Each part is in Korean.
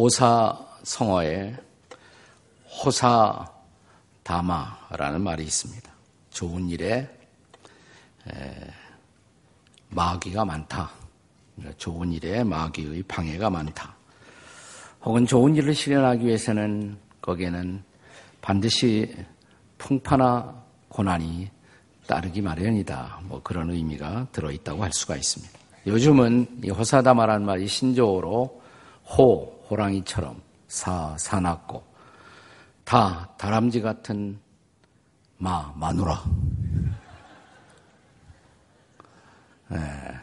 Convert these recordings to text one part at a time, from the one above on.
고사 성어에 호사 다마라는 말이 있습니다. 좋은 일에 마귀가 많다. 좋은 일에 마귀의 방해가 많다. 혹은 좋은 일을 실현하기 위해서는 거기에는 반드시 풍파나 고난이 따르기 마련이다. 뭐 그런 의미가 들어있다고 할 수가 있습니다. 요즘은 이 호사다마라는 말이 신조어로 호, 호랑이처럼 사, 사납고 다 다람쥐 같은 마, 마누라. 네.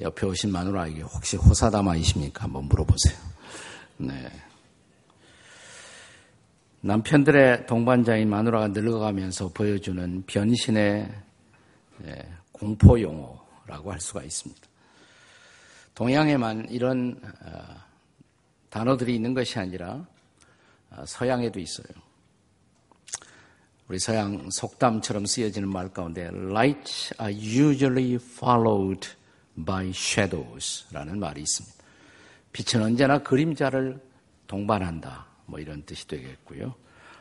옆에 오신 마누라에게 혹시 호사다마이십니까? 한번 물어보세요. 네. 남편들의 동반자인 마누라가 늙어가면서 보여주는 변신의 예, 공포 용어라고 할 수가 있습니다. 동양에만 이런 어, 단어들이 있는 것이 아니라 어, 서양에도 있어요. 우리 서양 속담처럼 쓰여지는 말 가운데 lights are usually followed by shadows라는 말이 있습니다. 빛은 언제나 그림자를 동반한다. 뭐 이런 뜻이 되겠고요.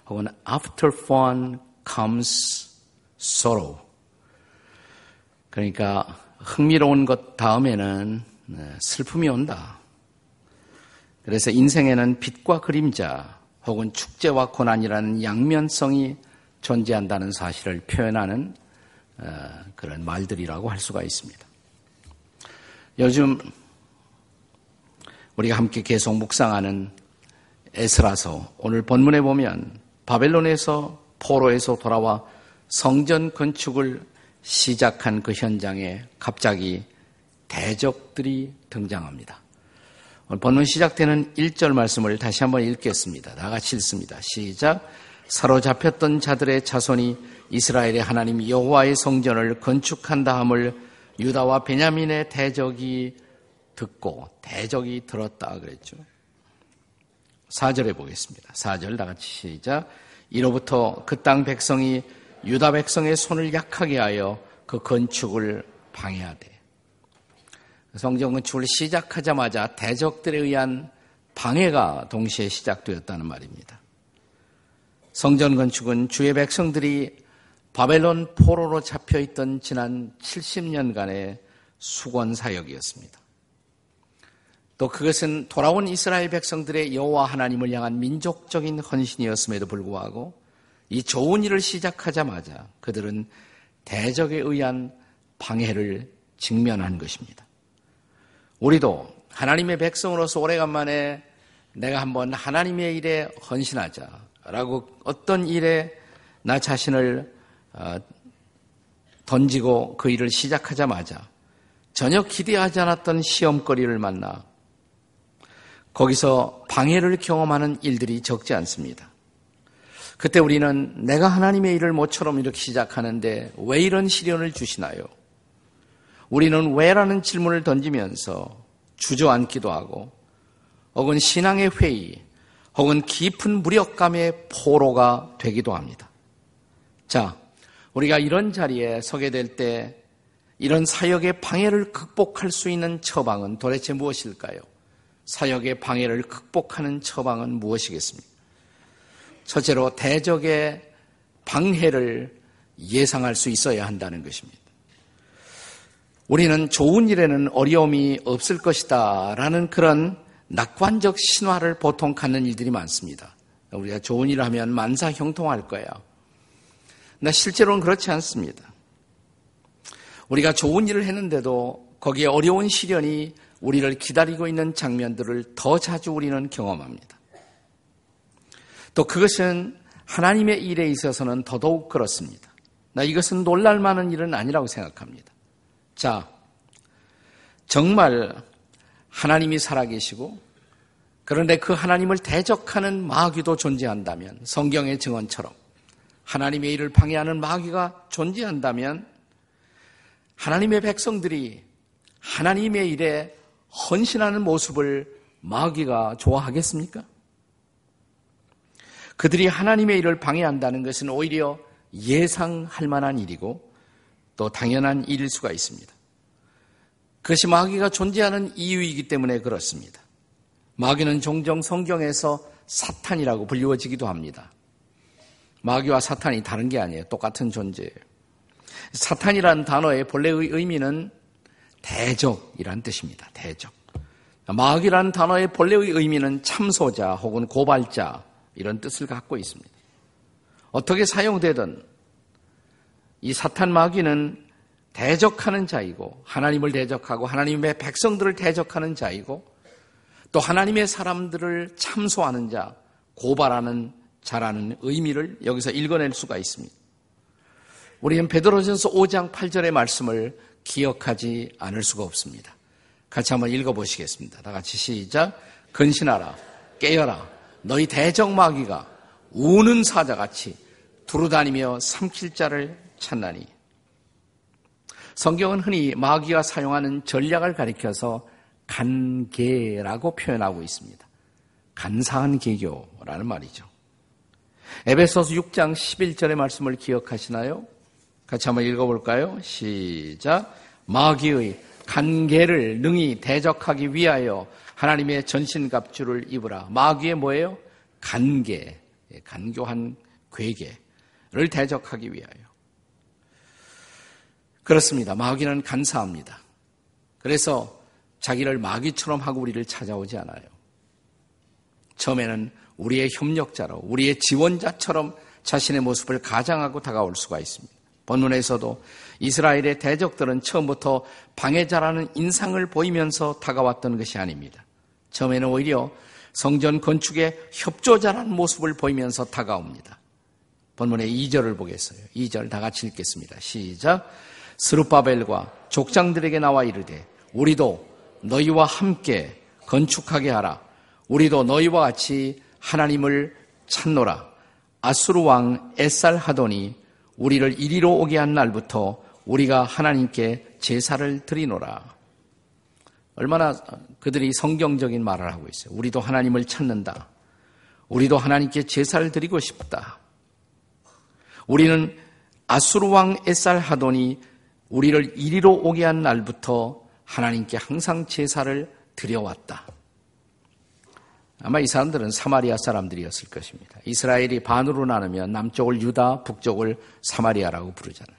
혹은 after fun comes sorrow. 그러니까 흥미로운 것 다음에는 네, 슬픔이 온다. 그래서 인생에는 빛과 그림자 혹은 축제와 고난이라는 양면성이 존재한다는 사실을 표현하는 어, 그런 말들이라고 할 수가 있습니다. 요즘 우리가 함께 계속 묵상하는 에스라서 오늘 본문에 보면 바벨론에서 포로에서 돌아와 성전 건축을 시작한 그 현장에 갑자기 대적들이 등장합니다. 본문 시작되는 1절 말씀을 다시 한번 읽겠습니다. 다 같이 읽습니다. 시작. 사로잡혔던 자들의 자손이 이스라엘의 하나님 여호와의 성전을 건축한다 함을 유다와 베냐민의 대적이 듣고 대적이 들었다 그랬죠. 4절에 보겠습니다. 4절 다 같이 시작. 이로부터 그 땅 백성이 유다 백성의 손을 약하게 하여 그 건축을 방해하되 성전 건축을 시작하자마자 대적들에 의한 방해가 동시에 시작되었다는 말입니다. 성전 건축은 주의 백성들이 바벨론 포로로 잡혀 있던 지난 70년간의 수건 사역이었습니다. 또 그것은 돌아온 이스라엘 백성들의 여호와 하나님을 향한 민족적인 헌신이었음에도 불구하고 이 좋은 일을 시작하자마자 그들은 대적에 의한 방해를 직면한 것입니다. 우리도 하나님의 백성으로서 오래간만에 내가 한번 하나님의 일에 헌신하자라고 어떤 일에 나 자신을 어, 던지고 그 일을 시작하자마자 전혀 기대하지 않았던 시험거리를 만나 거기서 방해를 경험하는 일들이 적지 않습니다. 그때 우리는 내가 하나님의 일을 모처럼 이렇게 시작하는데 왜 이런 시련을 주시나요? 우리는 왜라는 질문을 던지면서 주저앉기도 하고 혹은 신앙의 회의 혹은 깊은 무력감의 포로가 되기도 합니다. 자, 우리가 이런 자리에 서게 될 때 이런 사역의 방해를 극복할 수 있는 처방은 도대체 무엇일까요? 사역의 방해를 극복하는 처방은 무엇이겠습니까? 첫째로 대적의 방해를 예상할 수 있어야 한다는 것입니다. 우리는 좋은 일에는 어려움이 없을 것이다 라는 그런 낙관적 신화를 보통 갖는 일들이 많습니다. 우리가 좋은 일을 하면 만사 형통할 거야. 근데 실제로는 그렇지 않습니다. 우리가 좋은 일을 했는데도 거기에 어려운 시련이 우리를 기다리고 있는 장면들을 더 자주 우리는 경험합니다. 또 그것은 하나님의 일에 있어서는 더더욱 그렇습니다. 나 이것은 놀랄 만한 일은 아니라고 생각합니다. 자, 정말 하나님이 살아계시고 그런데 그 하나님을 대적하는 마귀도 존재한다면 성경의 증언처럼 하나님의 일을 방해하는 마귀가 존재한다면 하나님의 백성들이 하나님의 일에 헌신하는 모습을 마귀가 좋아하겠습니까? 그들이 하나님의 일을 방해한다는 것은 오히려 예상할 만한 일이고 또 당연한 일일 수가 있습니다. 그것이 마귀가 존재하는 이유이기 때문에 그렇습니다. 마귀는 종종 성경에서 사탄이라고 불리워지기도 합니다. 마귀와 사탄이 다른 게 아니에요. 똑같은 존재예요. 사탄이라는 단어의 본래의 의미는 대적이란 뜻입니다. 대적. 마귀라는 단어의 본래의 의미는 참소자 혹은 고발자 이런 뜻을 갖고 있습니다. 어떻게 사용되든 이 사탄 마귀는 대적하는 자이고 하나님을 대적하고 하나님의 백성들을 대적하는 자이고 또 하나님의 사람들을 참소하는 자, 고발하는 자라는 의미를 여기서 읽어낼 수가 있습니다. 우리는 베드로전서 5장 8절의 말씀을 기억하지 않을 수가 없습니다. 같이 한번 읽어보시겠습니다. 다 같이 시작. 근신하라, 깨어라. 너희 대적마귀가 우는 사자같이 두루다니며 삼킬 자를 찾나니. 성경은 흔히 마귀가 사용하는 전략을 가리켜서 간계라고 표현하고 있습니다. 간사한 개교라는 말이죠. 에베소서 6장 11절의 말씀을 기억하시나요? 같이 한번 읽어볼까요? 시작. 마귀의 간계를 능히 대적하기 위하여 하나님의 전신갑주를 입으라. 마귀의 뭐예요? 간계, 예, 간교한 괴계를 대적하기 위하여. 그렇습니다. 마귀는 간사합니다. 그래서 자기를 마귀처럼 하고 우리를 찾아오지 않아요. 처음에는 우리의 협력자로, 우리의 지원자처럼 자신의 모습을 가장하고 다가올 수가 있습니다. 본문에서도 이스라엘의 대적들은 처음부터 방해자라는 인상을 보이면서 다가왔던 것이 아닙니다. 처음에는 오히려 성전 건축의 협조자라는 모습을 보이면서 다가옵니다. 본문의 2절을 보겠어요. 2절 다 같이 읽겠습니다. 시작. 스루바벨과 족장들에게 나와 이르되 우리도 너희와 함께 건축하게 하라. 우리도 너희와 같이 하나님을 찾노라. 아수르 왕 에살 하더니 우리를 이리로 오게 한 날부터 우리가 하나님께 제사를 드리노라. 얼마나 그들이 성경적인 말을 하고 있어요. 우리도 하나님을 찾는다. 우리도 하나님께 제사를 드리고 싶다. 우리는 아수르 왕 에살 하더니 우리를 이리로 오게 한 날부터 하나님께 항상 제사를 드려왔다. 아마 이 사람들은 사마리아 사람들이었을 것입니다. 이스라엘이 반으로 나누면 남쪽을 유다, 북쪽을 사마리아라고 부르잖아요.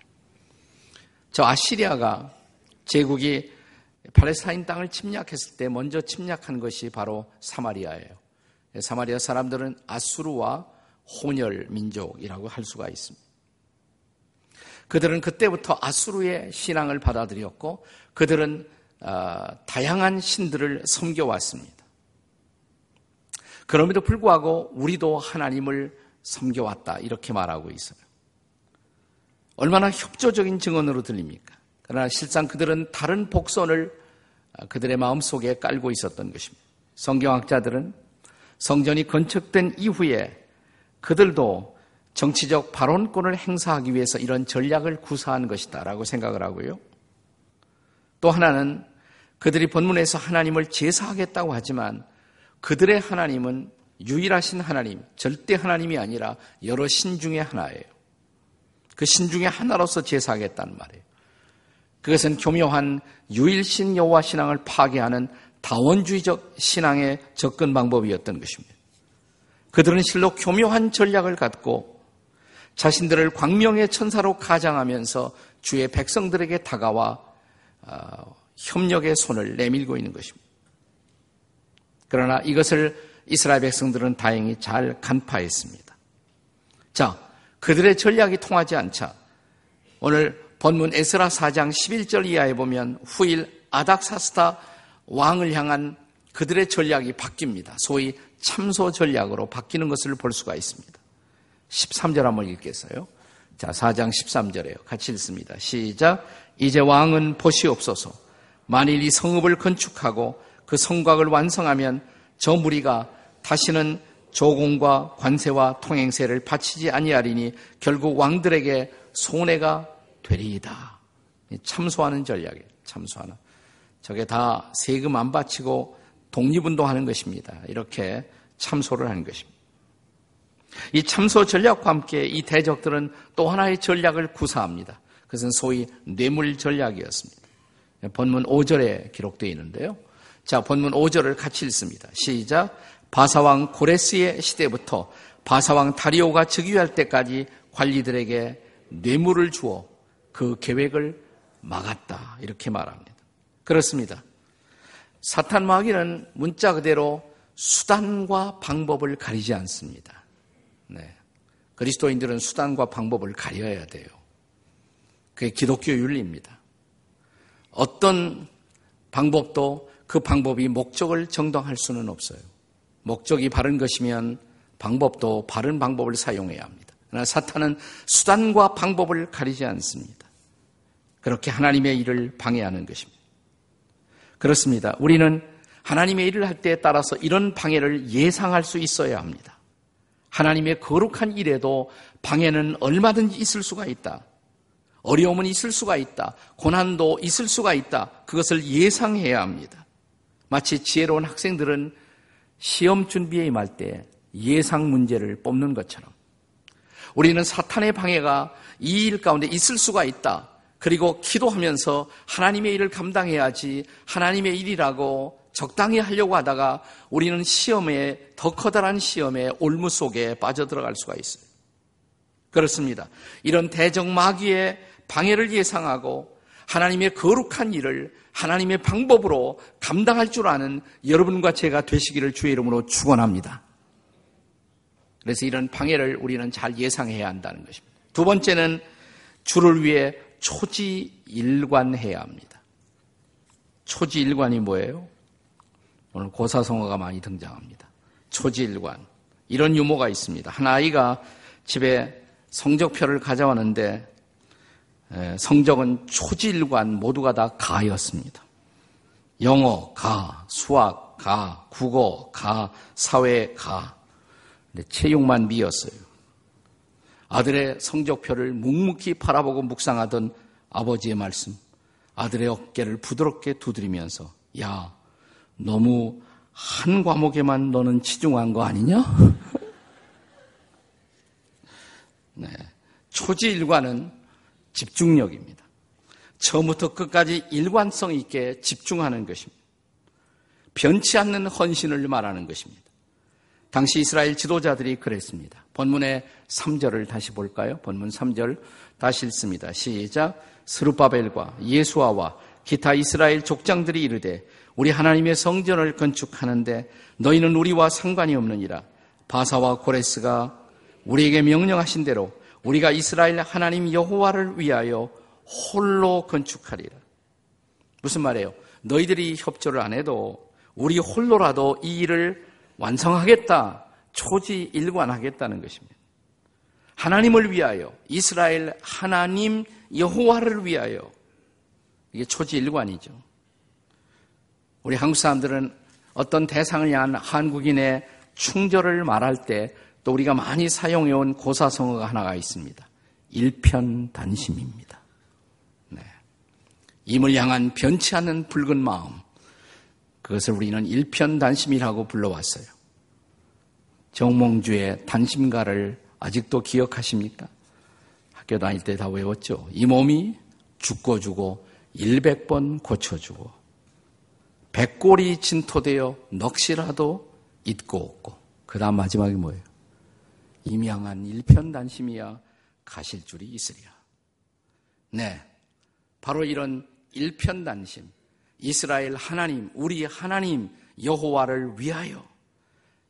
저 아시리아가 제국이 팔레스타인 땅을 침략했을 때 먼저 침략한 것이 바로 사마리아예요. 사마리아 사람들은 아수르와 혼혈 민족이라고 할 수가 있습니다. 그들은 그때부터 아수르의 신앙을 받아들였고 그들은 어, 다양한 신들을 섬겨왔습니다. 그럼에도 불구하고 우리도 하나님을 섬겨왔다 이렇게 말하고 있어요. 얼마나 협조적인 증언으로 들립니까? 그러나 실상 그들은 다른 복선을 어, 그들의 마음속에 깔고 있었던 것입니다. 성경학자들은 성전이 건축된 이후에 그들도 정치적 발언권을 행사하기 위해서 이런 전략을 구사한 것이다라고 생각을 하고요. 또 하나는 그들이 본문에서 하나님을 제사하겠다고 하지만 그들의 하나님은 유일하신 하나님, 절대 하나님이 아니라 여러 신 중의 하나예요. 그 신 중의 하나로서 제사하겠다는 말이에요. 그것은 교묘한 유일신 여호와 신앙을 파괴하는 다원주의적 신앙의 접근 방법이었던 것입니다. 그들은 실로 교묘한 전략을 갖고 자신들을 광명의 천사로 가장하면서 주의 백성들에게 다가와 어, 협력의 손을 내밀고 있는 것입니다. 그러나 이것을 이스라엘 백성들은 다행히 잘 간파했습니다. 자, 그들의 전략이 통하지 않자 오늘 본문 에스라 4장 11절 이하에 보면 후일 아닥사스타 왕을 향한 그들의 전략이 바뀝니다. 소위 참소 전략으로 바뀌는 것을 볼 수가 있습니다. 13절 한번 읽겠어요. 자, 4장 13절에요. 같이 읽습니다. 시작. 이제 왕은 보시옵소서. 만일 이 성읍을 건축하고 그 성곽을 완성하면 저 무리가 다시는 조공과 관세와 통행세를 바치지 아니하리니 결국 왕들에게 손해가 되리이다. 참소하는 전략이에요. 참소하는. 저게 다 세금 안 바치고 독립운동하는 것입니다. 이렇게 참소를 하는 것입니다. 이 참소 전략과 함께 이 대적들은 또 하나의 전략을 구사합니다. 그것은 소위 뇌물 전략이었습니다. 본문 5절에 기록되어 있는데요. 자, 본문 5절을 같이 읽습니다. 시작. 바사왕 고레스의 시대부터 바사왕 다리오가 즉위할 때까지 관리들에게 뇌물을 주어 그 계획을 막았다. 이렇게 말합니다. 그렇습니다. 사탄 마귀는 문자 그대로 수단과 방법을 가리지 않습니다. 네. 그리스도인들은 수단과 방법을 가려야 돼요. 그게 기독교 윤리입니다. 어떤 방법도 그 방법이 목적을 정당할 수는 없어요. 목적이 바른 것이면 방법도 바른 방법을 사용해야 합니다. 그러나 사탄은 수단과 방법을 가리지 않습니다. 그렇게 하나님의 일을 방해하는 것입니다. 그렇습니다. 우리는 하나님의 일을 할 때에 따라서 이런 방해를 예상할 수 있어야 합니다. 하나님의 거룩한 일에도 방해는 얼마든지 있을 수가 있다. 어려움은 있을 수가 있다. 고난도 있을 수가 있다. 그것을 예상해야 합니다. 마치 지혜로운 학생들은 시험 준비에 임할 때 예상 문제를 뽑는 것처럼 우리는 사탄의 방해가 이 일 가운데 있을 수가 있다. 그리고 기도하면서 하나님의 일을 감당해야지 하나님의 일이라고 적당히 하려고 하다가 우리는 시험에 더 커다란 시험에 올무 속에 빠져들어갈 수가 있어요. 그렇습니다. 이런 대적 마귀의 방해를 예상하고 하나님의 거룩한 일을 하나님의 방법으로 감당할 줄 아는 여러분과 제가 되시기를 주의 이름으로 축원합니다. 그래서 이런 방해를 우리는 잘 예상해야 한다는 것입니다. 두 번째는 주를 위해 초지일관해야 합니다. 초지일관이 뭐예요? 오늘 고사성어가 많이 등장합니다. 초지일관. 이런 유머가 있습니다. 한 아이가 집에 성적표를 가져왔는데 성적은 초지일관 모두가 다 가였습니다. 영어 가, 수학 가, 국어 가, 사회 가. 체육만 미였어요. 아들의 성적표를 묵묵히 바라보고 묵상하던 아버지의 말씀. 아들의 어깨를 부드럽게 두드리면서 야, 너무 한 과목에만 너는 치중한 거 아니냐? 네. 초지일관은 집중력입니다. 처음부터 끝까지 일관성 있게 집중하는 것입니다. 변치 않는 헌신을 말하는 것입니다. 당시 이스라엘 지도자들이 그랬습니다. 본문의 3절을 다시 볼까요? 본문 3절 다시 읽습니다. 시작. 스루바벨과 예수아와 기타 이스라엘 족장들이 이르되 우리 하나님의 성전을 건축하는데 너희는 우리와 상관이 없느니라. 바사와 고레스가 우리에게 명령하신 대로 우리가 이스라엘 하나님 여호와를 위하여 홀로 건축하리라. 무슨 말이에요? 너희들이 협조를 안 해도 우리 홀로라도 이 일을 완성하겠다. 초지 일관하겠다는 것입니다. 하나님을 위하여 이스라엘 하나님 여호와를 위하여 이게 초지 일관이죠. 우리 한국 사람들은 어떤 대상을 향한 한국인의 충절을 말할 때 또 우리가 많이 사용해온 고사성어가 하나가 있습니다. 일편단심입니다. 네. 임을 향한 변치 않는 붉은 마음. 그것을 우리는 일편단심이라고 불러왔어요. 정몽주의 단심가를 아직도 기억하십니까? 학교 다닐 때 다 외웠죠. 이 몸이 죽고 주고 100번 고쳐주고 백골이 진토되어 넋이라도 잊고 없고 그 다음 마지막이 뭐예요? 임양한 일편단심이야 가실 줄이 있으리라. 네, 바로 이런 일편단심, 이스라엘 하나님, 우리 하나님 여호와를 위하여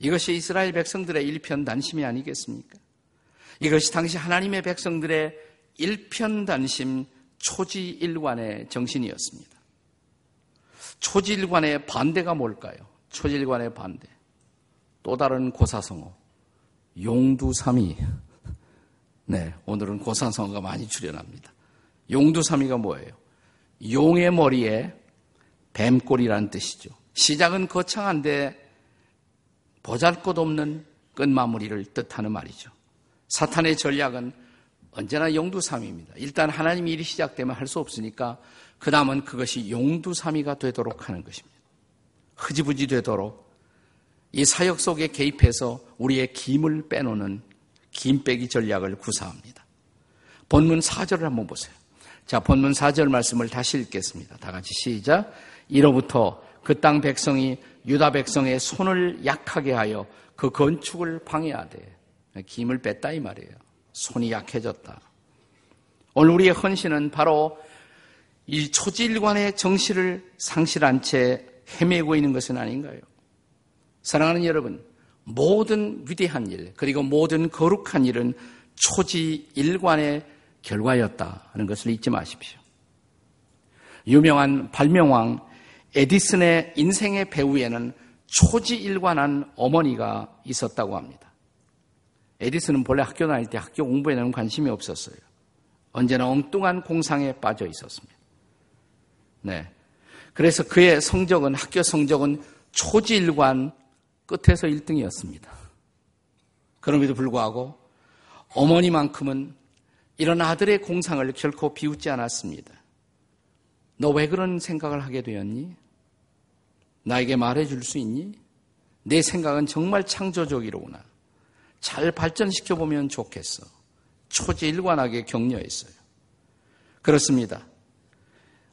이것이 이스라엘 백성들의 일편단심이 아니겠습니까? 이것이 당시 하나님의 백성들의 일편단심 초지일관의 정신이었습니다. 초지일관의 반대가 뭘까요? 초지일관의 반대. 또 다른 고사성어. 용두삼이. 네, 오늘은 고사성어가 많이 출연합니다. 용두삼이가 뭐예요? 용의 머리에 뱀꼬리라는 뜻이죠. 시작은 거창한데 보잘 것 없는 끝마무리를 뜻하는 말이죠. 사탄의 전략은 언제나 용두삼입니다. 일단 하나님 일이 시작되면 할 수 없으니까 그 다음은 그것이 용두삼이가 되도록 하는 것입니다. 흐지부지 되도록 이 사역 속에 개입해서 우리의 김을 빼놓는 김빼기 전략을 구사합니다. 본문 4절을 한번 보세요. 자, 본문 4절 말씀을 다시 읽겠습니다. 다 같이 시작. 이로부터 그 땅 백성이 유다 백성의 손을 약하게 하여 그 건축을 방해하되 김을 뺐다 이 말이에요. 손이 약해졌다. 오늘 우리의 헌신은 바로 이 초지일관의 정신을 상실한 채 헤매고 있는 것은 아닌가요? 사랑하는 여러분, 모든 위대한 일, 그리고 모든 거룩한 일은 초지일관의 결과였다 하는 것을 잊지 마십시오. 유명한 발명왕 에디슨의 인생의 배후에는 초지일관한 어머니가 있었다고 합니다. 에디슨은 본래 학교 다닐 때 학교 공부에는 관심이 없었어요. 언제나 엉뚱한 공상에 빠져 있었습니다. 네. 그래서 그의 성적은, 학교 성적은 초지일관 끝에서 1등이었습니다. 그럼에도 불구하고 어머니만큼은 이런 아들의 공상을 결코 비웃지 않았습니다. 너 왜 그런 생각을 하게 되었니? 나에게 말해 줄 수 있니? 내 생각은 정말 창조적이로구나. 잘 발전시켜 보면 좋겠어. 초지일관하게 격려했어요. 그렇습니다.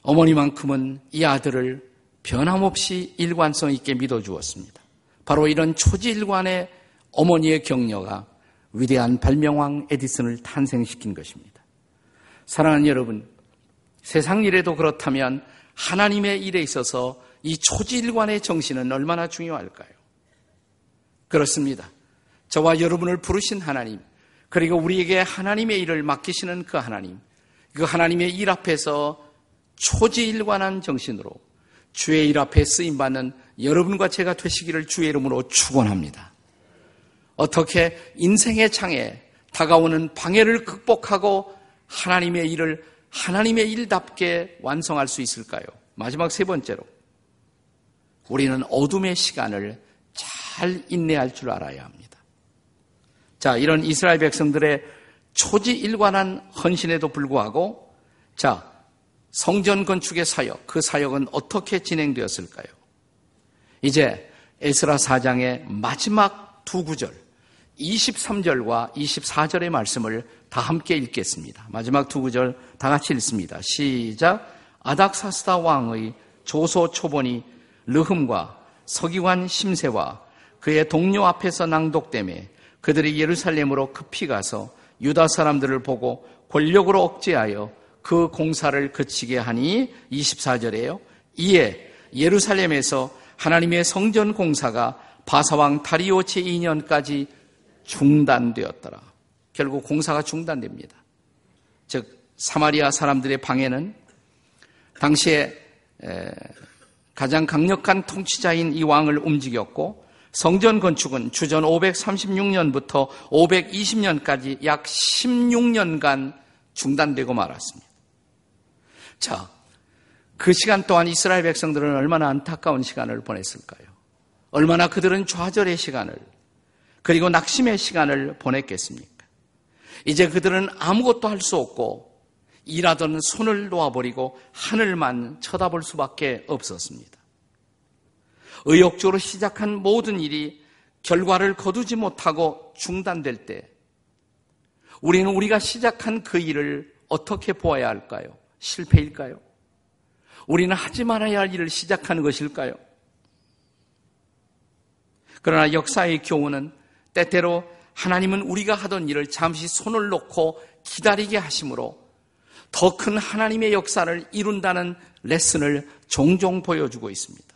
어머니만큼은 이 아들을 변함없이 일관성 있게 믿어주었습니다. 바로 이런 초지일관의 어머니의 격려가 위대한 발명왕 에디슨을 탄생시킨 것입니다. 사랑하는 여러분, 세상 일에도 그렇다면 하나님의 일에 있어서 이 초지일관의 정신은 얼마나 중요할까요? 그렇습니다. 저와 여러분을 부르신 하나님, 그리고 우리에게 하나님의 일을 맡기시는 그 하나님, 그 하나님의 일 앞에서 초지일관한 정신으로 주의 일 앞에 쓰임 받는 여러분과 제가 되시기를 주의 이름으로 축원합니다. 어떻게 인생의 창에 다가오는 방해를 극복하고 하나님의 일을 하나님의 일답게 완성할 수 있을까요? 마지막 세 번째로 우리는 어둠의 시간을 잘 인내할 줄 알아야 합니다. 자, 이런 이스라엘 백성들의 초지일관한 헌신에도 불구하고 자, 성전 건축의 사역, 그 사역은 어떻게 진행되었을까요? 이제 에스라 4장의 마지막 두 구절, 23절과 24절의 말씀을 다 함께 읽겠습니다. 마지막 두 구절 다 같이 읽습니다. 시작. 아닥사스다 왕의 조소 초본이 르흠과 서기관 심세와 그의 동료 앞에서 낭독됨에 그들이 예루살렘으로 급히 가서 유다 사람들을 보고 권력으로 억제하여 그 공사를 그치게 하니 24절에요. 이에 예루살렘에서 하나님의 성전 공사가 바사왕 다리오 제2년까지 중단되었더라. 결국 공사가 중단됩니다. 즉 사마리아 사람들의 방해는 당시에 가장 강력한 통치자인 이 왕을 움직였고 성전 건축은 주전 536년부터 520년까지 약 16년간 중단되고 말았습니다. 자, 그 시간 동안 이스라엘 백성들은 얼마나 안타까운 시간을 보냈을까요? 얼마나 그들은 좌절의 시간을 그리고 낙심의 시간을 보냈겠습니까? 이제 그들은 아무것도 할 수 없고 일하던 손을 놓아버리고 하늘만 쳐다볼 수밖에 없었습니다. 의욕적으로 시작한 모든 일이 결과를 거두지 못하고 중단될 때 우리는 우리가 시작한 그 일을 어떻게 보아야 할까요? 실패일까요? 우리는 하지 말아야 할 일을 시작하는 것일까요? 그러나 역사의 교훈은 때때로 하나님은 우리가 하던 일을 잠시 손을 놓고 기다리게 하심으로 더 큰 하나님의 역사를 이룬다는 레슨을 종종 보여주고 있습니다.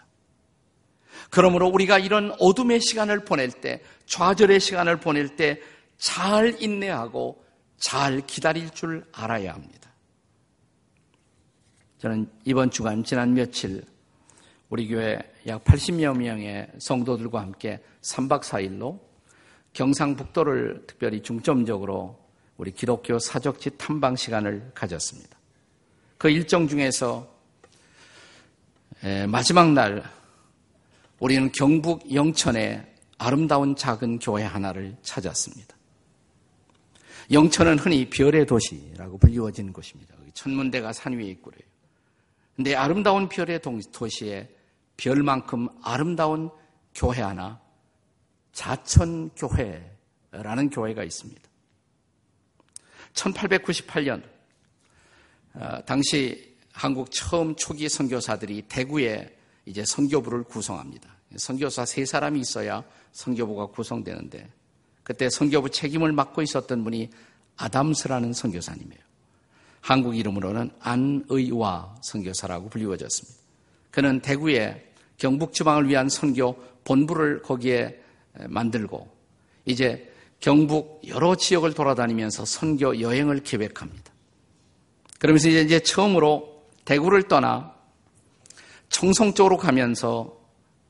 그러므로 우리가 이런 어둠의 시간을 보낼 때, 좌절의 시간을 보낼 때 잘 인내하고 잘 기다릴 줄 알아야 합니다. 저는 이번 주간 지난 며칠 우리 교회 약 80여 명의 성도들과 함께 3박 4일로 경상북도를 특별히 중점적으로 우리 기독교 사적지 탐방 시간을 가졌습니다. 그 일정 중에서 마지막 날 우리는 경북 영천의 아름다운 작은 교회 하나를 찾았습니다. 영천은 흔히 별의 도시라고 불리워지는 곳입니다. 천문대가 산 위에 있고래요. 근데 아름다운 별의 도시에 별만큼 아름다운 교회 하나, 자천교회라는 교회가 있습니다. 1898년, 어, 당시 한국 처음 초기 선교사들이 대구에 이제 선교부를 구성합니다. 선교사 세 사람이 있어야 선교부가 구성되는데 그때 선교부 책임을 맡고 있었던 분이 아담스라는 선교사님이에요. 한국 이름으로는 안의와 선교사라고 불리워졌습니다. 그는 대구에 경북 지방을 위한 선교 본부를 거기에 만들고 이제 경북 여러 지역을 돌아다니면서 선교 여행을 계획합니다. 그러면서 이제 처음으로 대구를 떠나 청송 쪽으로 가면서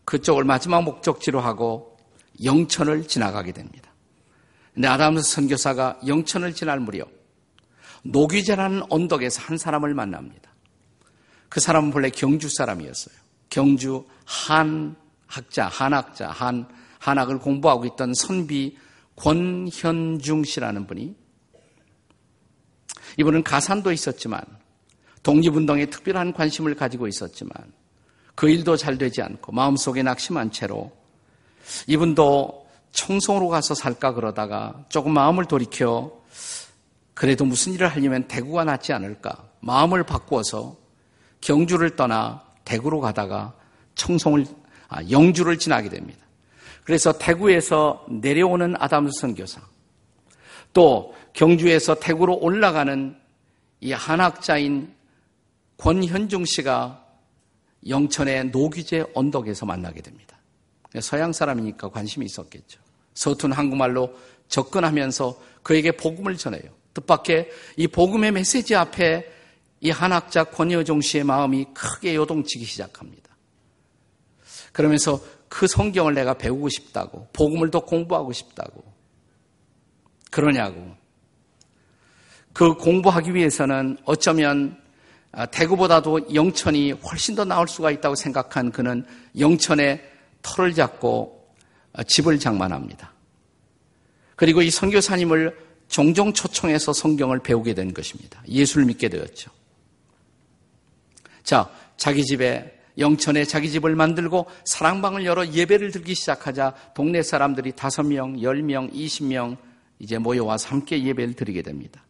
그쪽을 마지막 목적지로 하고 영천을 지나가게 됩니다. 근데 아담스 선교사가 영천을 지날 무렵 노귀제라는 언덕에서 한 사람을 만납니다. 그 사람은 본래 경주 사람이었어요. 경주 한 학자, 한학자, 한, 한학을 공부하고 있던 선비 권현중 씨라는 분이 이분은 가산도 있었지만 독립운동에 특별한 관심을 가지고 있었지만 그 일도 잘 되지 않고 마음속에 낙심한 채로 이분도 청송으로 가서 살까 그러다가 조금 마음을 돌이켜 그래도 무슨 일을 하려면 대구가 낫지 않을까 마음을 바꾸어서 경주를 떠나 대구로 가다가 청송을 아, 영주를 지나게 됩니다. 그래서 대구에서 내려오는 아담스 선교사 또 경주에서 대구로 올라가는 이 한학자인 권현중 씨가 영천의 노귀제 언덕에서 만나게 됩니다. 서양 사람이니까 관심이 있었겠죠. 서툰 한국말로 접근하면서 그에게 복음을 전해요. 뜻밖의 이 복음의 메시지 앞에 이 한학자 권여종 씨의 마음이 크게 요동치기 시작합니다. 그러면서 그 성경을 내가 배우고 싶다고, 복음을 더 공부하고 싶다고. 그러냐고. 그 공부하기 위해서는 어쩌면 아, 대구보다도 영천이 훨씬 더 나을 수가 있다고 생각한 그는 영천에 털을 잡고 아, 집을 장만합니다. 그리고 이 선교사님을 종종 초청해서 성경을 배우게 된 것입니다. 예수를 믿게 되었죠. 자, 자기 집에 영천에 자기 집을 만들고 사랑방을 열어 예배를 들기 시작하자 동네 사람들이 다섯 명, 열 명, 이십 명 이제 모여와서 함께 예배를 드리게 됩니다.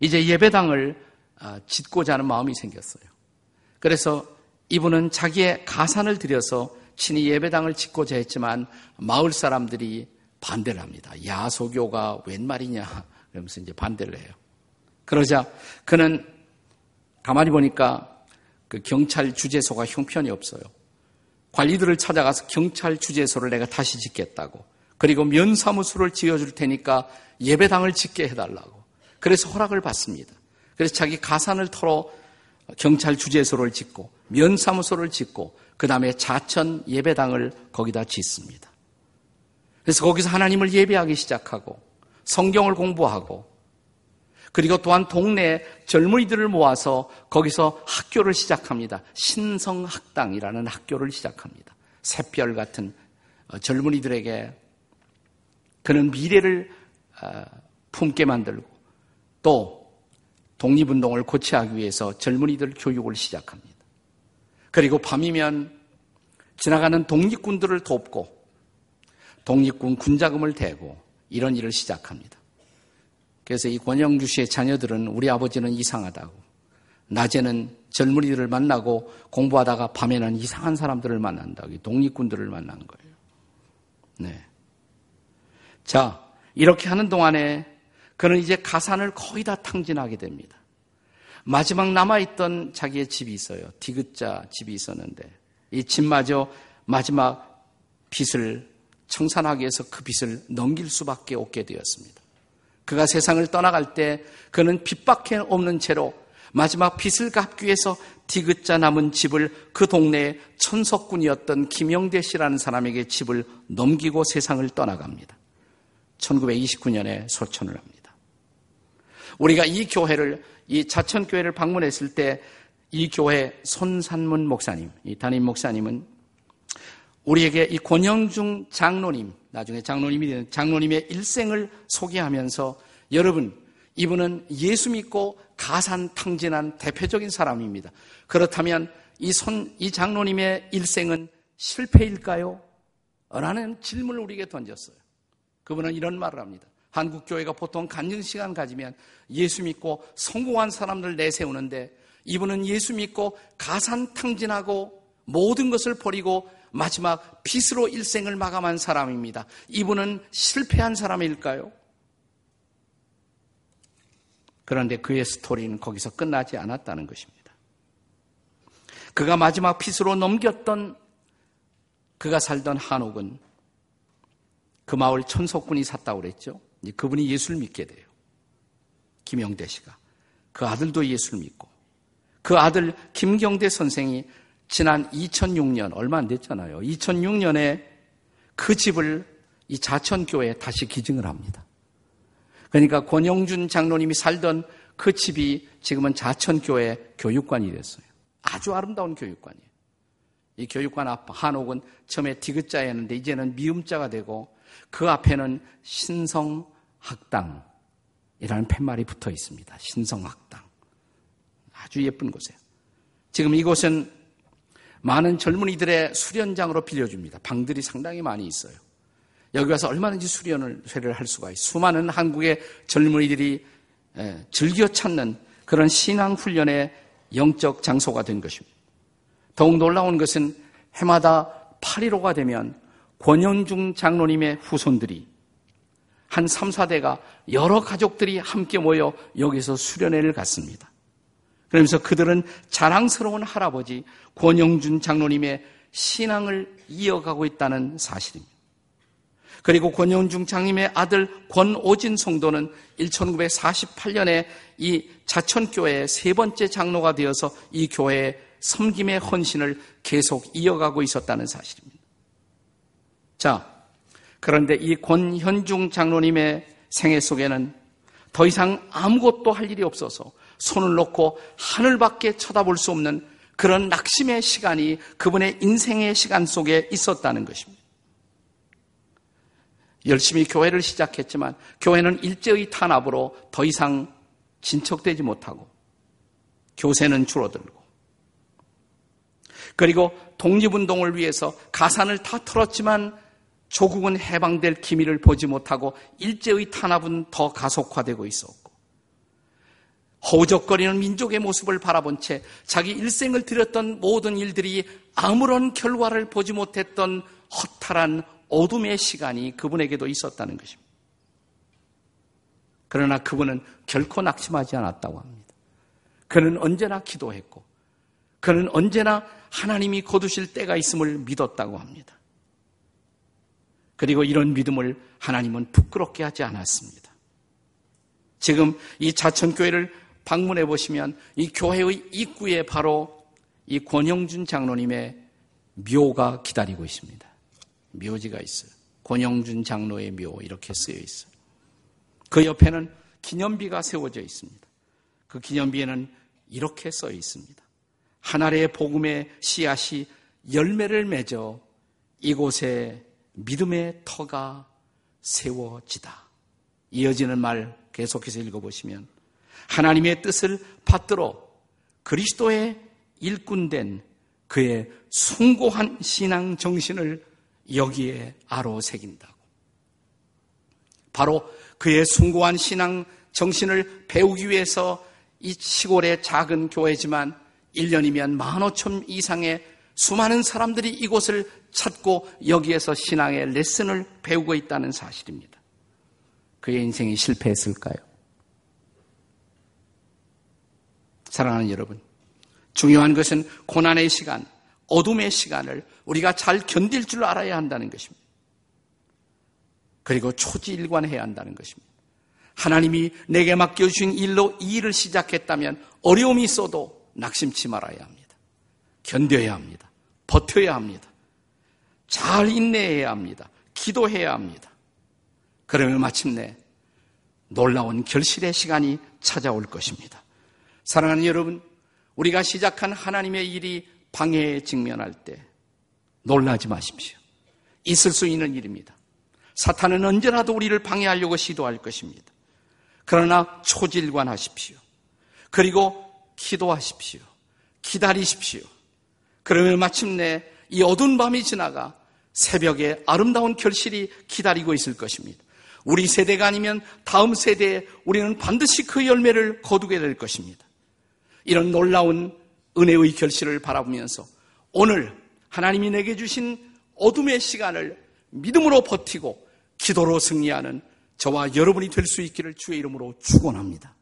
이제 예배당을 아, 짓고자 하는 마음이 생겼어요. 그래서 이분은 자기의 가산을 들여서 친히 예배당을 짓고자 했지만 마을 사람들이 반대를 합니다. 야소교가 웬 말이냐? 그러면서 이제 반대를 해요. 그러자 그는 가만히 보니까 그 경찰 주재소가 형편이 없어요. 관리들을 찾아가서 경찰 주재소를 내가 다시 짓겠다고. 그리고 면사무소를 지어줄 테니까 예배당을 짓게 해달라고. 그래서 허락을 받습니다. 그래서 자기 가산을 털어 경찰 주재소를 짓고 면사무소를 짓고 그 다음에 자천 예배당을 거기다 짓습니다. 그래서 거기서 하나님을 예배하기 시작하고 성경을 공부하고 그리고 또한 동네 젊은이들을 모아서 거기서 학교를 시작합니다. 신성학당이라는 학교를 시작합니다. 샛별 같은 어, 젊은이들에게 그는 미래를 어, 품게 만들고 또 독립운동을 고치하기 위해서 젊은이들 교육을 시작합니다. 그리고 밤이면 지나가는 독립군들을 돕고 독립군 군자금을 대고 이런 일을 시작합니다. 그래서 이 권영주 씨의 자녀들은 우리 아버지는 이상하다고. 낮에는 젊은이들을 만나고 공부하다가 밤에는 이상한 사람들을 만난다고. 독립군들을 만난 거예요. 네. 자, 이렇게 하는 동안에 그는 이제 가산을 거의 다 탕진하게 됩니다. 마지막 남아있던 자기의 집이 있어요. 디귿자 집이 있었는데 이 집마저 마지막 빚을 청산하기 위해서 그 빚을 넘길 수밖에 없게 되었습니다. 그가 세상을 떠나갈 때 그는 빚밖에 없는 채로 마지막 빚을 갚기 위해서 디귿자 남은 집을 그 동네의 천석군이었던 김영대 씨라는 사람에게 집을 넘기고 세상을 떠나갑니다. 1929년에 소천을 합니다. 우리가 이 교회를 이 자천교회를 방문했을 때 이 교회 손산문 목사님, 이 담임 목사님은 우리에게 이 권영중 장로님, 나중에 장로님이 되는 장로님의 일생을 소개하면서 여러분, 이분은 예수 믿고 가산 탕진한 대표적인 사람입니다. 그렇다면 이 손, 이 장로님의 일생은 실패일까요? 라는 질문을 우리에게 던졌어요. 그분은 이런 말을 합니다. 한국 교회가 보통 간증 시간 가지면 예수 믿고 성공한 사람들 내세우는데 이분은 예수 믿고 가산 탕진하고 모든 것을 버리고 마지막 빛으로 일생을 마감한 사람입니다. 이분은 실패한 사람일까요? 그런데 그의 스토리는 거기서 끝나지 않았다는 것입니다. 그가 마지막 빛으로 넘겼던 그가 살던 한옥은 그 마을 천석군이 샀다고 그랬죠. 그분이 예수를 믿게 돼요. 김영대 씨가. 그 아들도 예수를 믿고 그 아들 김경대 선생이 지난 2006년 얼마 안 됐잖아요. 2006년에 그 집을 이 자천교회에 다시 기증을 합니다. 그러니까 권영준 장로님이 살던 그 집이 지금은 자천교회 교육관이 됐어요. 아주 아름다운 교육관이에요. 이 교육관 앞 한옥은 처음에 디귿자였는데 이제는 미음자가 되고 그 앞에는 신성학당이라는 팻말이 붙어 있습니다. 신성학당. 아주 예쁜 곳이에요. 지금 이곳은 많은 젊은이들의 수련장으로 빌려줍니다. 방들이 상당히 많이 있어요. 여기 와서 얼마든지 수련을 회를 할 수가 있어요. 수많은 한국의 젊은이들이 즐겨 찾는 그런 신앙 훈련의 영적 장소가 된 것입니다. 더욱 놀라운 것은 해마다 8.15가 되면 권현중 장로님의 후손들이 한 3, 4대가 여러 가족들이 함께 모여 여기서 수련회를 갔습니다. 그러면서 그들은 자랑스러운 할아버지 권영준 장로님의 신앙을 이어가고 있다는 사실입니다. 그리고 권영준 장님의 아들 권오진 성도는 1948년에 이 자천교회의 세 번째 장로가 되어서 이 교회의 섬김의 헌신을 계속 이어가고 있었다는 사실입니다. 자, 그런데 이 권현중 장로님의 생애 속에는 더 이상 아무것도 할 일이 없어서 손을 놓고 하늘밖에 쳐다볼 수 없는 그런 낙심의 시간이 그분의 인생의 시간 속에 있었다는 것입니다. 열심히 교회를 시작했지만 교회는 일제의 탄압으로 더 이상 진척되지 못하고 교세는 줄어들고 그리고 독립운동을 위해서 가산을 다 털었지만 조국은 해방될 기미를 보지 못하고 일제의 탄압은 더 가속화되고 있었고 허우적거리는 민족의 모습을 바라본 채 자기 일생을 들였던 모든 일들이 아무런 결과를 보지 못했던 허탈한 어둠의 시간이 그분에게도 있었다는 것입니다. 그러나 그분은 결코 낙심하지 않았다고 합니다. 그는 언제나 기도했고, 그는 언제나 하나님이 거두실 때가 있음을 믿었다고 합니다. 그리고 이런 믿음을 하나님은 부끄럽게 하지 않았습니다. 지금 이 자천교회를 방문해 보시면 이 교회의 입구에 바로 이 권영준 장로님의 묘가 기다리고 있습니다. 묘지가 있어요. 권영준 장로의 묘 이렇게 쓰여 있어요. 그 옆에는 기념비가 세워져 있습니다. 그 기념비에는 이렇게 써 있습니다. 하나의 복음의 씨앗이 열매를 맺어 이곳에 믿음의 터가 세워지다. 이어지는 말 계속해서 읽어보시면 하나님의 뜻을 받들어 그리스도의 일꾼된 그의 숭고한 신앙 정신을 여기에 아로새긴다고. 바로 그의 숭고한 신앙 정신을 배우기 위해서 이 시골의 작은 교회지만 1년이면 15,000 이상의 수많은 사람들이 이곳을 찾고 여기에서 신앙의 레슨을 배우고 있다는 사실입니다. 그의 인생이 실패했을까요? 사랑하는 여러분, 중요한 것은 고난의 시간, 어둠의 시간을 우리가 잘 견딜 줄 알아야 한다는 것입니다. 그리고 초지일관해야 한다는 것입니다. 하나님이 내게 맡겨주신 일로 이 일을 시작했다면 어려움이 있어도 낙심치 말아야 합니다. 견뎌야 합니다. 버텨야 합니다. 잘 인내해야 합니다. 기도해야 합니다. 그러면 마침내 놀라운 결실의 시간이 찾아올 것입니다. 사랑하는 여러분, 우리가 시작한 하나님의 일이 방해에 직면할 때 놀라지 마십시오. 있을 수 있는 일입니다. 사탄은 언제라도 우리를 방해하려고 시도할 것입니다. 그러나 초질관하십시오. 그리고 기도하십시오. 기다리십시오. 그러면 마침내 이 어두운 밤이 지나가 새벽에 아름다운 결실이 기다리고 있을 것입니다. 우리 세대가 아니면 다음 세대에 우리는 반드시 그 열매를 거두게 될 것입니다. 이런 놀라운 은혜의 결실을 바라보면서 오늘 하나님이 내게 주신 어둠의 시간을 믿음으로 버티고 기도로 승리하는 저와 여러분이 될 수 있기를 주의 이름으로 축원합니다.